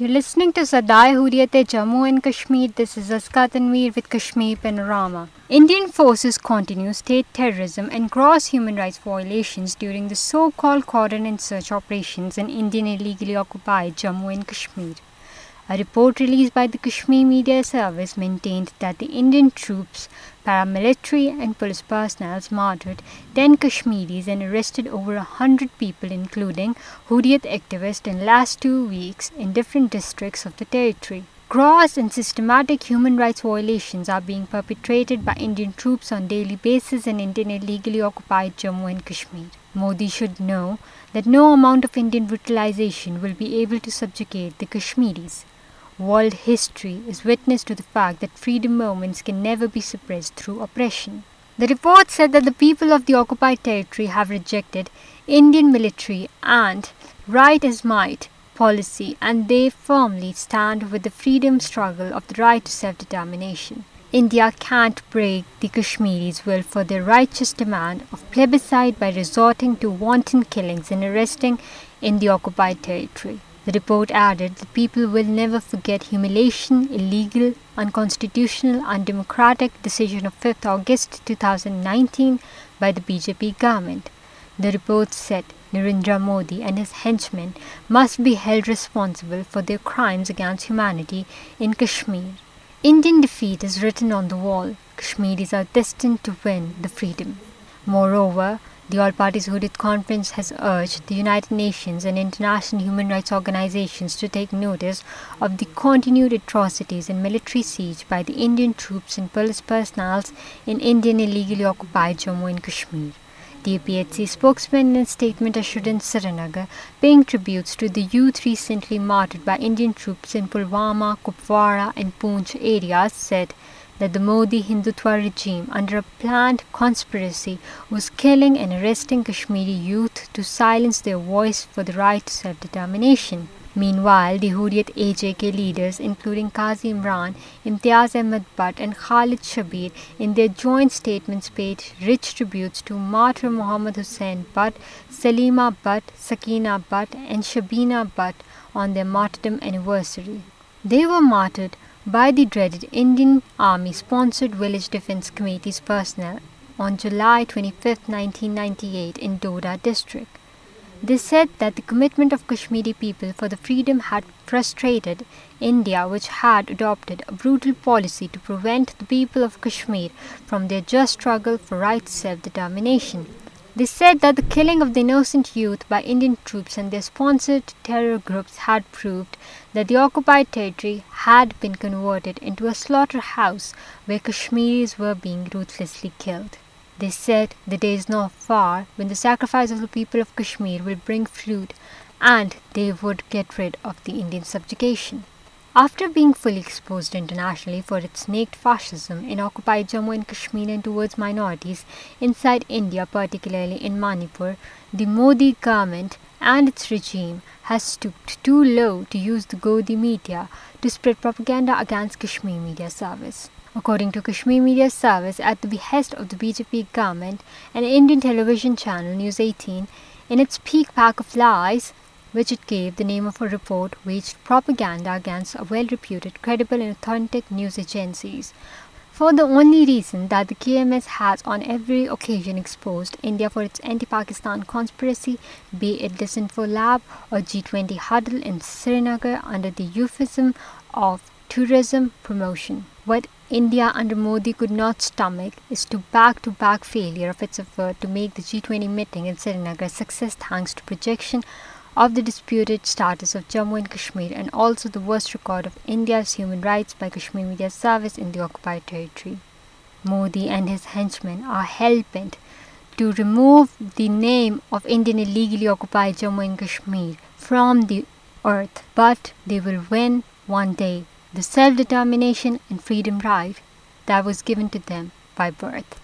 You're listening to Sadai Hurriyat-e Jammu and Kashmir. This is Azka Tanveer with Kashmir Panorama. Indian forces continue state terrorism and gross human rights violations during the so-called cordon and search operations in Indian illegally occupied Jammu and Kashmir. A report released by the Kashmir Media Service maintained that the Indian troops Military and police personnel martyred 10 Kashmiris and arrested over 100 people, including Hurriyat activists, in the last 2 weeks in different districts of the territory. Gross and systematic human rights violations are being perpetrated by Indian troops on a daily basis in Indian illegally occupied Jammu and Kashmir. Modi should know that no amount of Indian brutalization will be able to subjugate the Kashmiris. World history is witness to the fact that freedom movements can never be suppressed through oppression. The report said that the people of the occupied territory have rejected Indian military and right as might policy, and they firmly stand with the freedom struggle of the right to self-determination. India can't break the Kashmiris' will for their righteous demand of plebiscite by resorting to wanton killings and arresting in the occupied territory. The report added that people will never forget humiliation, illegal, unconstitutional, undemocratic decision of 5th August 2019 by the BJP government. The report said Narendra Modi and his henchmen must be held responsible for their crimes against humanity in Kashmir. Indian defeat is written on the wall. Kashmiris are destined to win the freedom. Moreover, the all parties conference has urged United Nations and international human rights organisations take notice of the wide atrocities military siege by the Indian troops and police illegally occupied Jammu Kashmir Srinagar پنگیٹلی Indian troops in Pulwama Kupwara and Poonch areas said the the Modi Hindutva regime under planned conspiracy was killing and arresting Kashmiri youth to silence the voice for the rights determination meanwhile the Hurriyat A J K leaders including Qazi Imran Imtiaz Ahmed Butt and Khalid Shabbir in their joint statements paid rich tributes to martyr Muhammad Hussain Butt Saleema Butt Sakina Butt and Shabina Butt on the martyrdom anniversary دور martyred by the dreaded Indian Army-sponsored Village Defense Committee's personnel on July 25, 1998 in Doda district. They said that the commitment of Kashmiri people for the freedom had frustrated India, which had adopted a brutal policy to prevent the people of Kashmir from their just struggle for right self-determination. They said that the killing of the innocent youth by Indian troops and their sponsored terror groups had proved that the occupied territory had been converted into a slaughterhouse where Kashmiris were being ruthlessly killed. They said the day is not far when the sacrifice of the people of Kashmir will bring fruit and they would get rid of the Indian subjugation. After being fully exposed internationally for its naked fascism in occupied Jammu and Kashmir and towards minorities inside India, particularly in Manipur, the Modi government and its regime has stooped too low to use the Godi media to spread propaganda against Kashmir Media Service. According to Kashmir Media Service, at the behest of the BJP government, an Indian television channel, News 18, in its peak pack of lies, which it gave the name of a report waged propaganda against well-reputed, credible and authentic news agencies, for the only reason that the KMS has on every occasion exposed India for its anti-Pakistan conspiracy, be it Disinfo Lab or G20 huddle in Srinagar under the euphemism of tourism promotion. What India under Modi could not stomach is the back-to-back failure of its effort to make the G20 meeting in Srinagar a success thanks to projection of the disputed status of Jammu and Kashmir, and also the worst record of India's human rights by Kashmir Media Service in the occupied territory. Modi and his henchmen are hell-bent to remove the name of Indian illegally occupied Jammu and Kashmir from the earth, but they will win one day the self-determination and freedom right that was given to them by birth.